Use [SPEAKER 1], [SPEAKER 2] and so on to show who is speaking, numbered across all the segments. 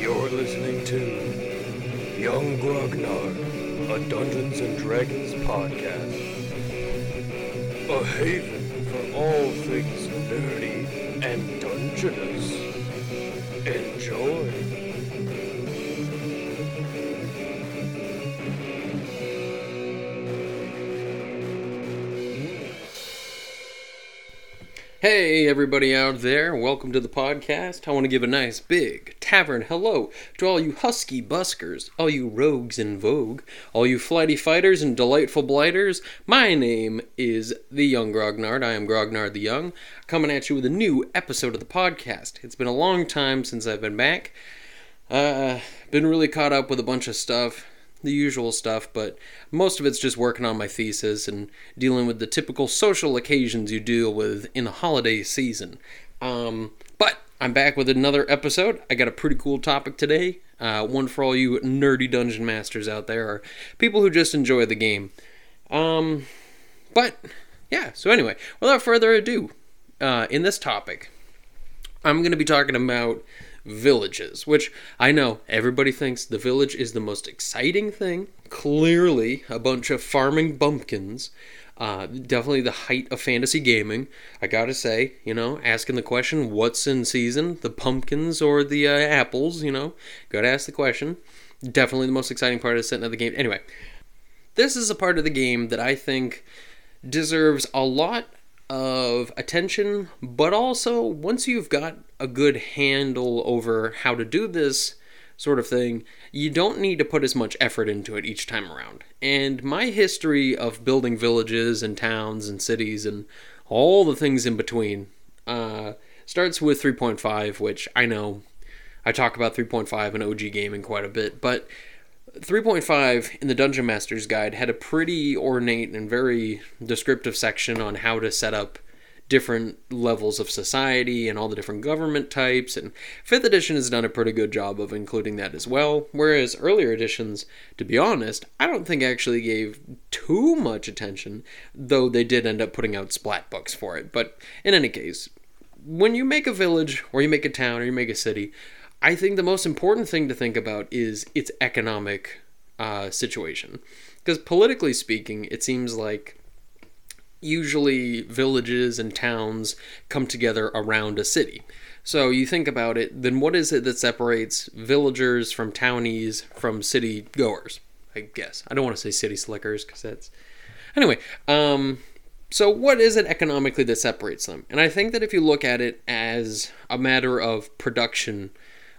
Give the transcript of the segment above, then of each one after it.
[SPEAKER 1] You're listening to Yung Grognard, a Dungeons and Dragons podcast. A haven for all things nerdy and dungeonous. Enjoy.
[SPEAKER 2] Hey, everybody out there, welcome to the podcast. I want to give a nice big tavern hello to all you husky buskers, all you rogues in vogue, all you flighty fighters and delightful blighters. My name is the Yung Grognard. I am Grognard the Young, coming at you with a new episode of the podcast. It's been a long time since I've been back. Uh, been really caught up with a bunch of stuff the usual stuff, but most of it's just working on my thesis and dealing with the typical social occasions you deal with in the holiday season. Um, but I'm back with another episode. I got a pretty cool topic today. Uh, one for all you nerdy dungeon masters out there, or people who just enjoy the game. Um, but yeah, so anyway, without further ado, uh, in this topic, I'm going to be talking about villages, which I know everybody thinks the village is the most exciting thing. Clearly, a bunch of farming bumpkins. Uh, definitely the height of fantasy gaming. I gotta say, you know, asking the question, what's in season? The pumpkins or the uh, apples? You know, gotta ask the question. Definitely the most exciting part of setting of the game. Anyway, this is a part of the game that I think deserves a lot of attention, but also once you've got a good handle over how to do this sort of thing, you don't need to put as much effort into it each time around. And my history of building villages and towns and cities and all the things in between uh, starts with 3.5, which I know I talk about 3.5 and OG gaming quite a bit, but 3.5 in the Dungeon Master's Guide had a pretty ornate and very descriptive section on how to set up different levels of society and all the different government types. And 5th edition has done a pretty good job of including that as well. Whereas earlier editions, to be honest, I don't think actually gave too much attention, though they did end up putting out splat books for it. But in any case, when you make a village or you make a town or you make a city, I think the most important thing to think about is its economic uh, situation. Because politically speaking, it seems like usually villages and towns come together around a city. So you think about it, then what is it that separates villagers from townies from city goers? I guess. I don't want to say city slickers because that's. Anyway, um, so what is it economically that separates them? And I think that if you look at it as a matter of production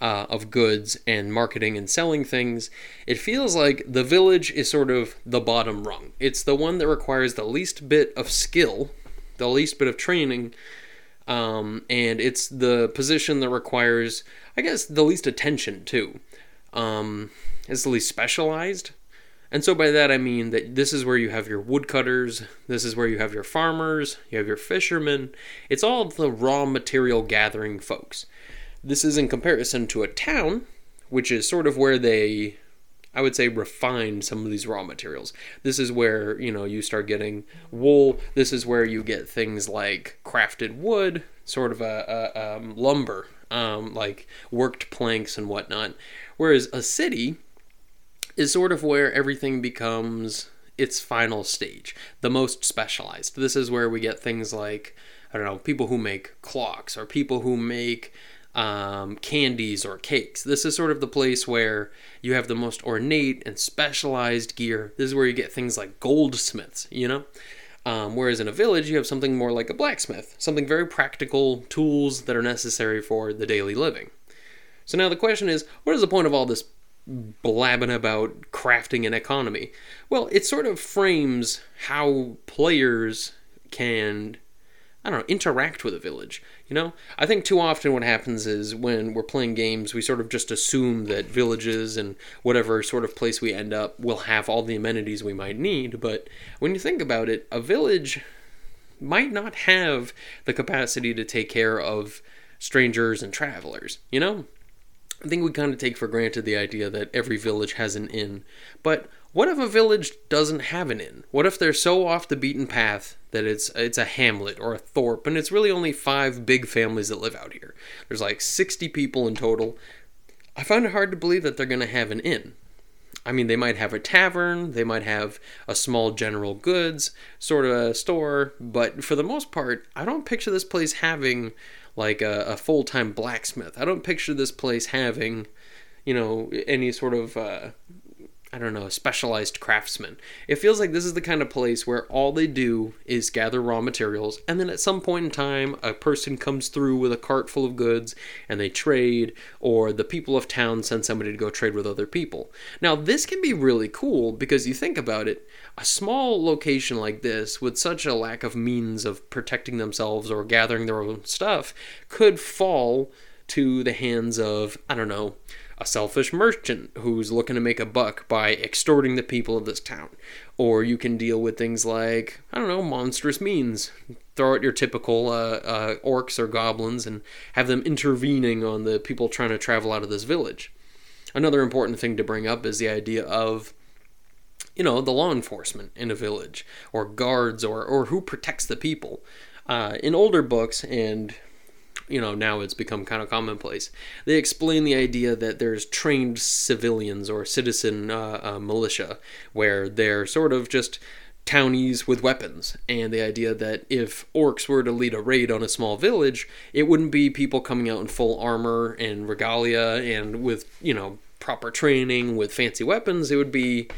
[SPEAKER 2] uh, of goods and marketing and selling things, it feels like the village is sort of the bottom rung. It's the one that requires the least bit of skill, the least bit of training, um, and it's the position that requires, I guess, the least attention too. Um, it's the least specialized. And so by that I mean that this is where you have your woodcutters, this is where you have your farmers, you have your fishermen. It's all the raw material gathering folks. This is in comparison to a town, which is sort of where they, I would say, refine some of these raw materials. This is where, you know, you start getting wool. This is where you get things like crafted wood, sort of a, a um, lumber, um, like worked planks and whatnot. Whereas a city is sort of where everything becomes its final stage, the most specialized. This is where we get things like, I don't know, people who make clocks or people who make um, candies or cakes. This is sort of the place where you have the most ornate and specialized gear. This is where you get things like goldsmiths, you know? Um, whereas in a village, you have something more like a blacksmith, something very practical, tools that are necessary for the daily living. So now the question is what is the point of all this blabbing about crafting and economy? Well, it sort of frames how players can I don't know, interact with a village. You know, I think too often what happens is when we're playing games, we sort of just assume that villages and whatever sort of place we end up will have all the amenities we might need. But when you think about it, a village might not have the capacity to take care of strangers and travelers. You know, I think we kind of take for granted the idea that every village has an inn. But what if a village doesn't have an inn? What if they're so off the beaten path that it's it's a hamlet or a thorpe and it's really only five big families that live out here? There's like 60 people in total. I find it hard to believe that they're going to have an inn. I mean, they might have a tavern, they might have a small general goods sort of store, but for the most part, I don't picture this place having like a, a full time blacksmith. I don't picture this place having, you know, any sort of uh, I don't know, a specialized craftsman. It feels like this is the kind of place where all they do is gather raw materials, and then at some point in time, a person comes through with a cart full of goods and they trade, or the people of town send somebody to go trade with other people. Now, this can be really cool because you think about it, a small location like this, with such a lack of means of protecting themselves or gathering their own stuff, could fall to the hands of, I don't know, a selfish merchant who's looking to make a buck by extorting the people of this town. Or you can deal with things like, I don't know, monstrous means. Throw out your typical uh, uh, orcs or goblins and have them intervening on the people trying to travel out of this village. Another important thing to bring up is the idea of you know, the law enforcement in a village, or guards, or, or who protects the people. Uh, in older books, and you know now it's become kind of commonplace. They explain the idea that there's trained civilians or citizen uh, uh, militia, where they're sort of just townies with weapons, and the idea that if orcs were to lead a raid on a small village, it wouldn't be people coming out in full armor and regalia and with you know proper training with fancy weapons. It would be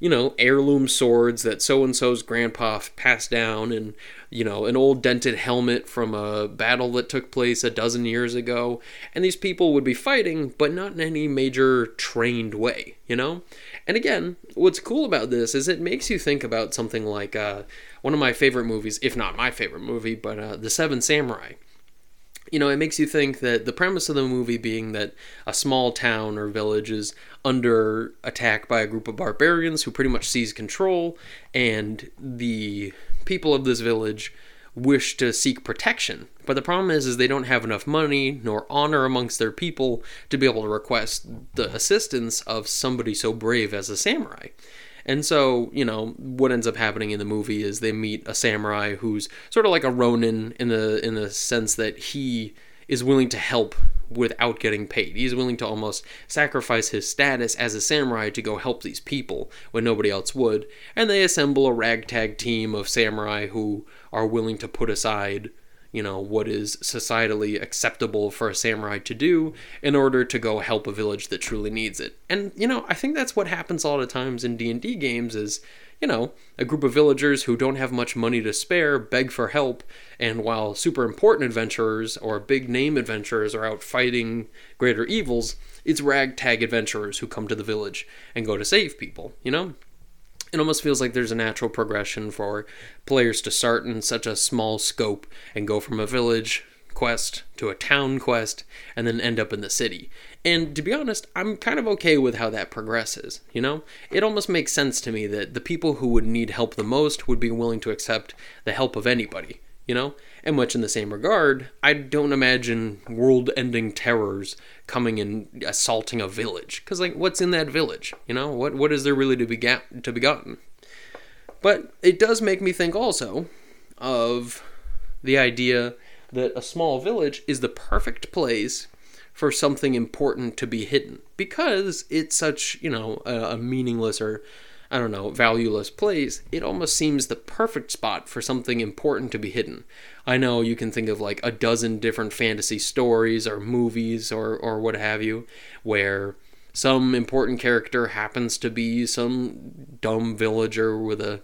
[SPEAKER 2] you know, heirloom swords that so and so's grandpa passed down, and, you know, an old dented helmet from a battle that took place a dozen years ago. And these people would be fighting, but not in any major trained way, you know? And again, what's cool about this is it makes you think about something like uh, one of my favorite movies, if not my favorite movie, but uh, The Seven Samurai you know, it makes you think that the premise of the movie being that a small town or village is under attack by a group of barbarians who pretty much seize control, and the people of this village wish to seek protection. But the problem is, is they don't have enough money nor honor amongst their people to be able to request the assistance of somebody so brave as a samurai. And so, you know, what ends up happening in the movie is they meet a samurai who's sort of like a ronin in the in the sense that he is willing to help without getting paid. He's willing to almost sacrifice his status as a samurai to go help these people when nobody else would. And they assemble a ragtag team of samurai who are willing to put aside you know what is societally acceptable for a samurai to do in order to go help a village that truly needs it. And you know i think that's what happens a lot of times in d&d games is you know a group of villagers who don't have much money to spare beg for help and while super important adventurers or big name adventurers are out fighting greater evils it's ragtag adventurers who come to the village and go to save people you know it almost feels like there's a natural progression for players to start in such a small scope and go from a village quest to a town quest and then end up in the city. And to be honest, I'm kind of okay with how that progresses, you know? It almost makes sense to me that the people who would need help the most would be willing to accept the help of anybody, you know? And much in the same regard, I don't imagine world ending terrors coming and assaulting a village. Because, like, what's in that village? You know, what, what is there really to be, ga- to be gotten? But it does make me think also of the idea that a small village is the perfect place for something important to be hidden because it's such, you know, a, a meaningless or I don't know, valueless place, it almost seems the perfect spot for something important to be hidden. I know you can think of like a dozen different fantasy stories or movies or, or what have you, where some important character happens to be some dumb villager with a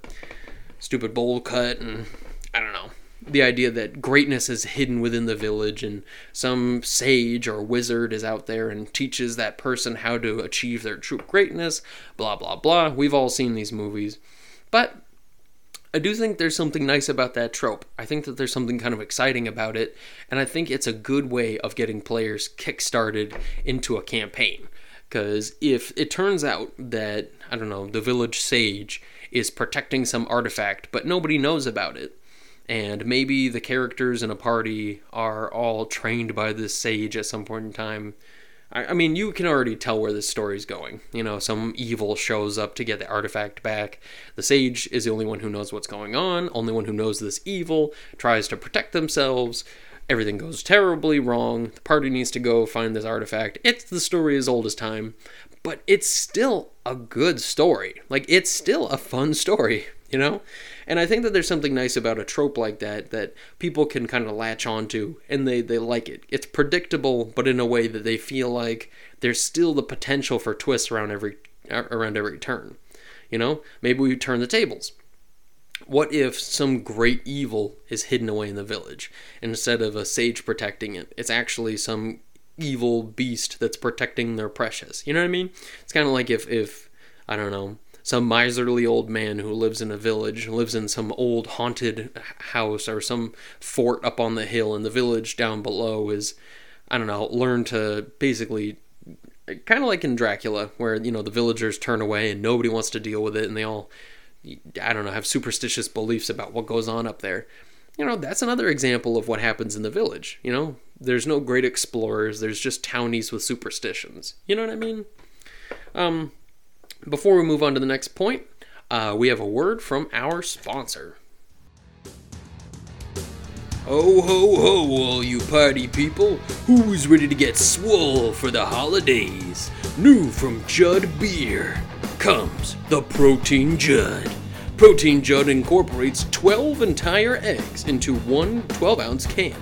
[SPEAKER 2] stupid bowl cut and I don't know the idea that greatness is hidden within the village and some sage or wizard is out there and teaches that person how to achieve their true greatness, blah, blah, blah. We've all seen these movies. But I do think there's something nice about that trope. I think that there's something kind of exciting about it, and I think it's a good way of getting players kick-started into a campaign. Because if it turns out that, I don't know, the village sage is protecting some artifact, but nobody knows about it, and maybe the characters in a party are all trained by this sage at some point in time I, I mean, you can already tell where this story's going. You know, some evil shows up to get the artifact back. The sage is the only one who knows what's going on, only one who knows this evil, tries to protect themselves. Everything goes terribly wrong. The party needs to go find this artifact. It's the story as old as time, but it's still a good story. Like, it's still a fun story, you know? And I think that there's something nice about a trope like that that people can kind of latch onto and they, they like it. It's predictable, but in a way that they feel like there's still the potential for twists around every uh, around every turn. You know, maybe we turn the tables. What if some great evil is hidden away in the village? And instead of a sage protecting it, it's actually some evil beast that's protecting their precious. You know what I mean? It's kind of like if if I don't know some miserly old man who lives in a village, lives in some old haunted house or some fort up on the hill, and the village down below is, I don't know, learn to basically kind of like in Dracula, where you know the villagers turn away and nobody wants to deal with it, and they all, I don't know, have superstitious beliefs about what goes on up there. You know, that's another example of what happens in the village. You know, there's no great explorers. There's just townies with superstitions. You know what I mean? Um, before we move on to the next point, uh, we have a word from our sponsor. Ho ho ho, all you party people! Who's ready to get swole for the holidays? New from Judd Beer comes the Protein Judd. Protein Judd incorporates 12 entire eggs into one 12 ounce can.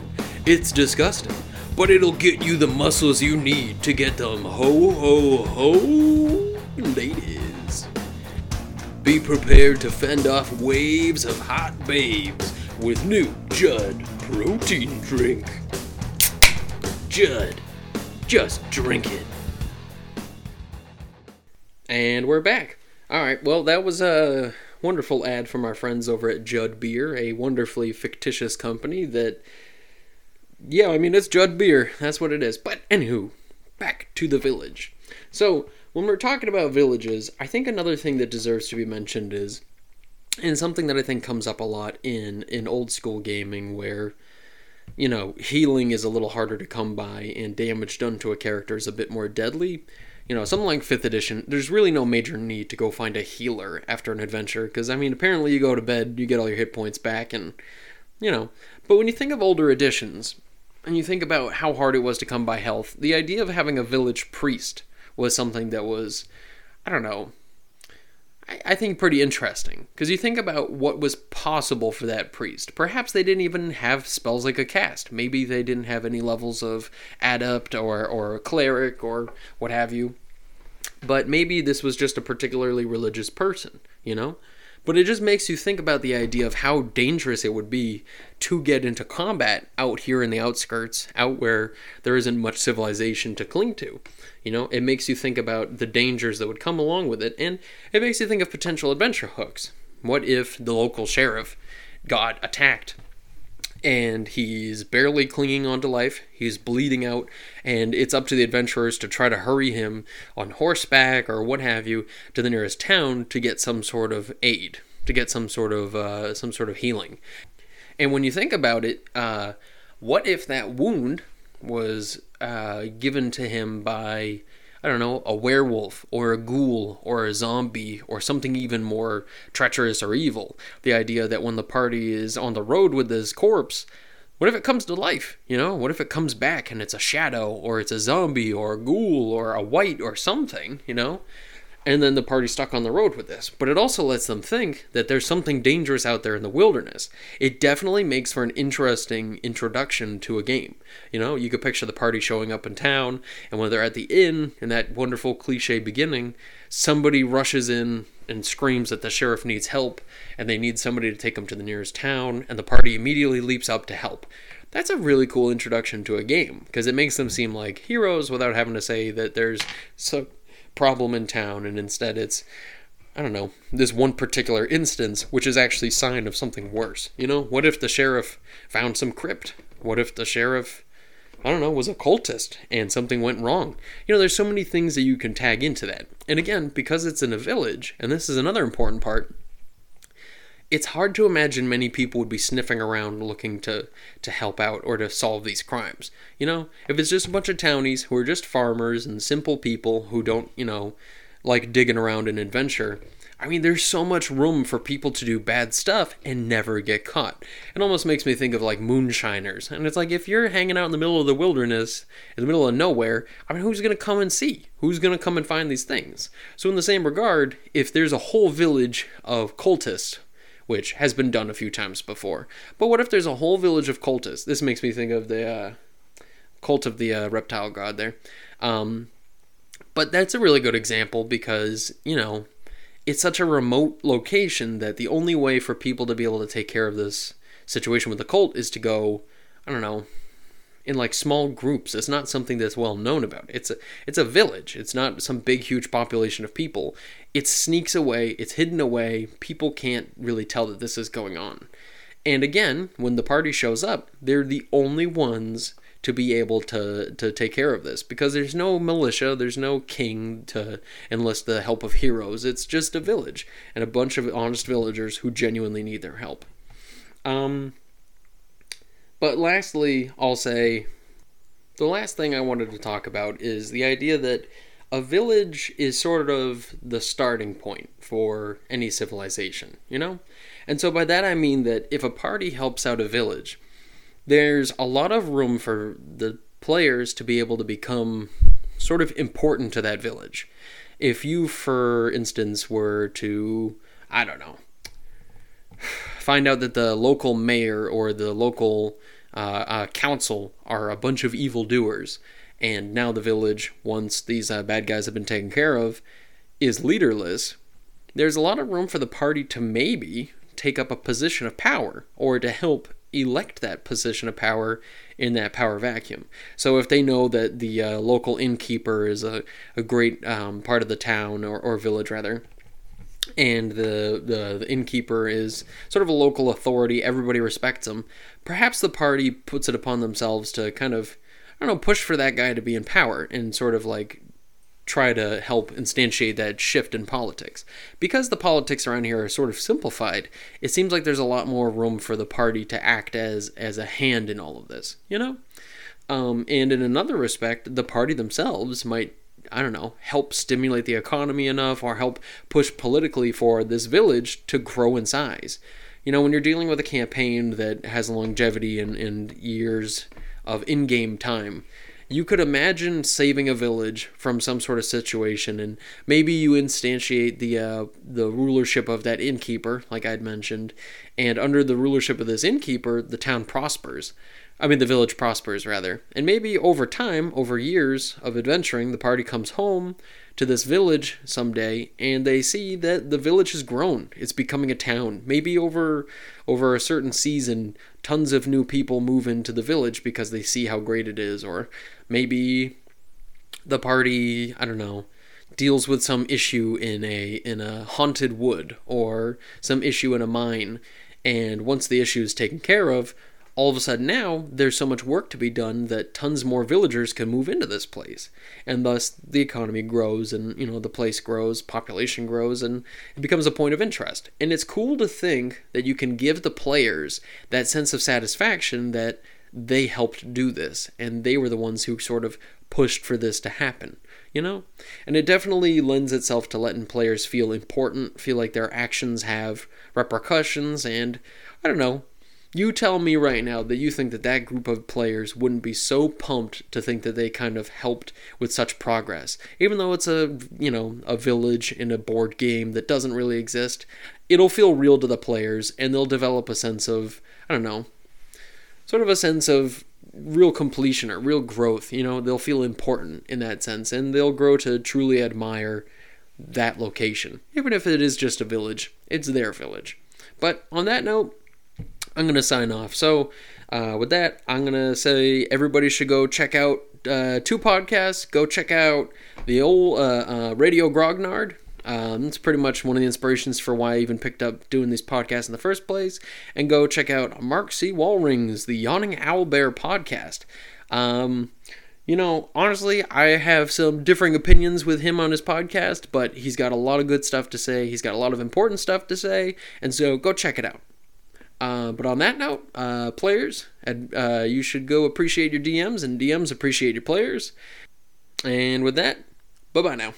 [SPEAKER 2] It's disgusting, but it'll get you the muscles you need to get them ho ho ho ladies. Be prepared to fend off waves of hot babes with new Judd protein drink. Judd, just drink it. And we're back. All right, well, that was a wonderful ad from our friends over at Judd Beer, a wonderfully fictitious company that, yeah, I mean, it's Judd Beer. That's what it is. But, anywho, back to the village. So, when we're talking about villages, I think another thing that deserves to be mentioned is, and something that I think comes up a lot in in old school gaming, where you know healing is a little harder to come by and damage done to a character is a bit more deadly. You know, something like fifth edition, there's really no major need to go find a healer after an adventure, because I mean, apparently you go to bed, you get all your hit points back, and you know. But when you think of older editions, and you think about how hard it was to come by health, the idea of having a village priest was something that was, I don't know, I, I think pretty interesting. Because you think about what was possible for that priest. Perhaps they didn't even have spells like a cast. Maybe they didn't have any levels of adept or, or cleric or what have you. But maybe this was just a particularly religious person, you know? But it just makes you think about the idea of how dangerous it would be to get into combat out here in the outskirts, out where there isn't much civilization to cling to. You know, it makes you think about the dangers that would come along with it, and it makes you think of potential adventure hooks. What if the local sheriff got attacked and he's barely clinging on to life. He's bleeding out, and it's up to the adventurers to try to hurry him on horseback or what have you to the nearest town to get some sort of aid, to get some sort of uh, some sort of healing. And when you think about it, uh, what if that wound was uh, given to him by I don't know, a werewolf or a ghoul or a zombie or something even more treacherous or evil. The idea that when the party is on the road with this corpse, what if it comes to life? You know, what if it comes back and it's a shadow or it's a zombie or a ghoul or a wight or something, you know? And then the party's stuck on the road with this. But it also lets them think that there's something dangerous out there in the wilderness. It definitely makes for an interesting introduction to a game. You know, you could picture the party showing up in town, and when they're at the inn, in that wonderful cliche beginning, somebody rushes in and screams that the sheriff needs help, and they need somebody to take them to the nearest town, and the party immediately leaps up to help. That's a really cool introduction to a game because it makes them seem like heroes without having to say that there's so problem in town, and instead it's, I don't know, this one particular instance, which is actually sign of something worse. You know, what if the sheriff found some crypt? What if the sheriff, I don't know, was a cultist and something went wrong? You know, there's so many things that you can tag into that. And again, because it's in a village, and this is another important part, it's hard to imagine many people would be sniffing around looking to to help out or to solve these crimes. You know, if it's just a bunch of townies who are just farmers and simple people who don't, you know, like digging around in adventure, I mean, there's so much room for people to do bad stuff and never get caught. It almost makes me think of like moonshiners. And it's like if you're hanging out in the middle of the wilderness, in the middle of nowhere, I mean, who's going to come and see? Who's going to come and find these things? So, in the same regard, if there's a whole village of cultists, which has been done a few times before, but what if there's a whole village of cultists? This makes me think of the uh, cult of the uh, reptile god there. Um, but that's a really good example because, you know, it's such a remote location that the only way for people to be able to take care of this situation with the cult is to go, I don't know, in like small groups. It's not something that's well known about. It's a it's a village. It's not some big huge population of people. It sneaks away, it's hidden away. People can't really tell that this is going on. And again, when the party shows up, they're the only ones to be able to to take care of this because there's no militia, there's no king to enlist the help of heroes. It's just a village and a bunch of honest villagers who genuinely need their help. Um, but lastly, I'll say the last thing I wanted to talk about is the idea that a village is sort of the starting point for any civilization, you know? And so by that I mean that if a party helps out a village, there's a lot of room for the players to be able to become sort of important to that village. If you, for instance, were to, I don't know, find out that the local mayor or the local uh, council are a bunch of evildoers, and now the village, once these uh, bad guys have been taken care of, is leaderless, there's a lot of room for the party to maybe take up a position of power or to help elect that position of power in that power vacuum. So if they know that the uh, local innkeeper is a, a great um, part of the town or, or village rather, and the, the, the innkeeper is sort of a local authority, everybody respects him. Perhaps the party puts it upon themselves to kind of I don't know push for that guy to be in power and sort of like try to help instantiate that shift in politics. Because the politics around here are sort of simplified, it seems like there's a lot more room for the party to act as as a hand in all of this, you know? Um, and in another respect, the party themselves might I don't know, help stimulate the economy enough or help push politically for this village to grow in size. You know, when you're dealing with a campaign that has longevity and, and years of in game time, you could imagine saving a village from some sort of situation and maybe you instantiate the uh, the rulership of that innkeeper like i'd mentioned and under the rulership of this innkeeper the town prospers i mean the village prospers rather. And maybe over time over years of adventuring the party comes home to this village someday and they see that the village has grown. It's becoming a town. Maybe over over a certain season tons of new people move into the village because they see how great it is or maybe the party i don't know deals with some issue in a in a haunted wood or some issue in a mine. And once the issue is taken care of all of a sudden now there's so much work to be done that tons more villagers can move into this place. And thus the economy grows and you know the place grows population grows and it becomes a point of interest. And it's cool to think that you can give the players that sense of satisfaction that they helped do this and they were the ones who sort of pushed for this to happen you know? And it definitely lends itself to letting players feel important feel like their actions have repercussions and i don't know you tell me right now that you think that that group of players wouldn't be so pumped to think that they kind of helped with such progress. Even though it's a, you know, a village in a board game that doesn't really exist, it'll feel real to the players and they'll develop a sense of, I don't know, sort of a sense of real completion or real growth. You know, they'll feel important in that sense and they'll grow to truly admire that location. Even if it is just a village, it's their village. But on that note, I'm going to sign off. So, uh, with that, I'm going to say everybody should go check out uh, two podcasts. Go check out the old uh, uh, Radio Grognard. Um, it's pretty much one of the inspirations for why I even picked up doing these podcasts in the first place. And go check out Mark C. Walring's The Yawning Owl Bear podcast. Um, you know, honestly, I have some differing opinions with him on his podcast, but he's got a lot of good stuff to say. He's got a lot of important stuff to say, and so go check it out. Uh, but on that note, uh, players, uh, you should go appreciate your DMs, and DMs appreciate your players. And with that, bye bye now.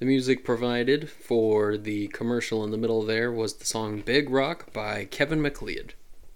[SPEAKER 2] The music provided for the commercial in the middle there was the song Big Rock by Kevin MacLeod.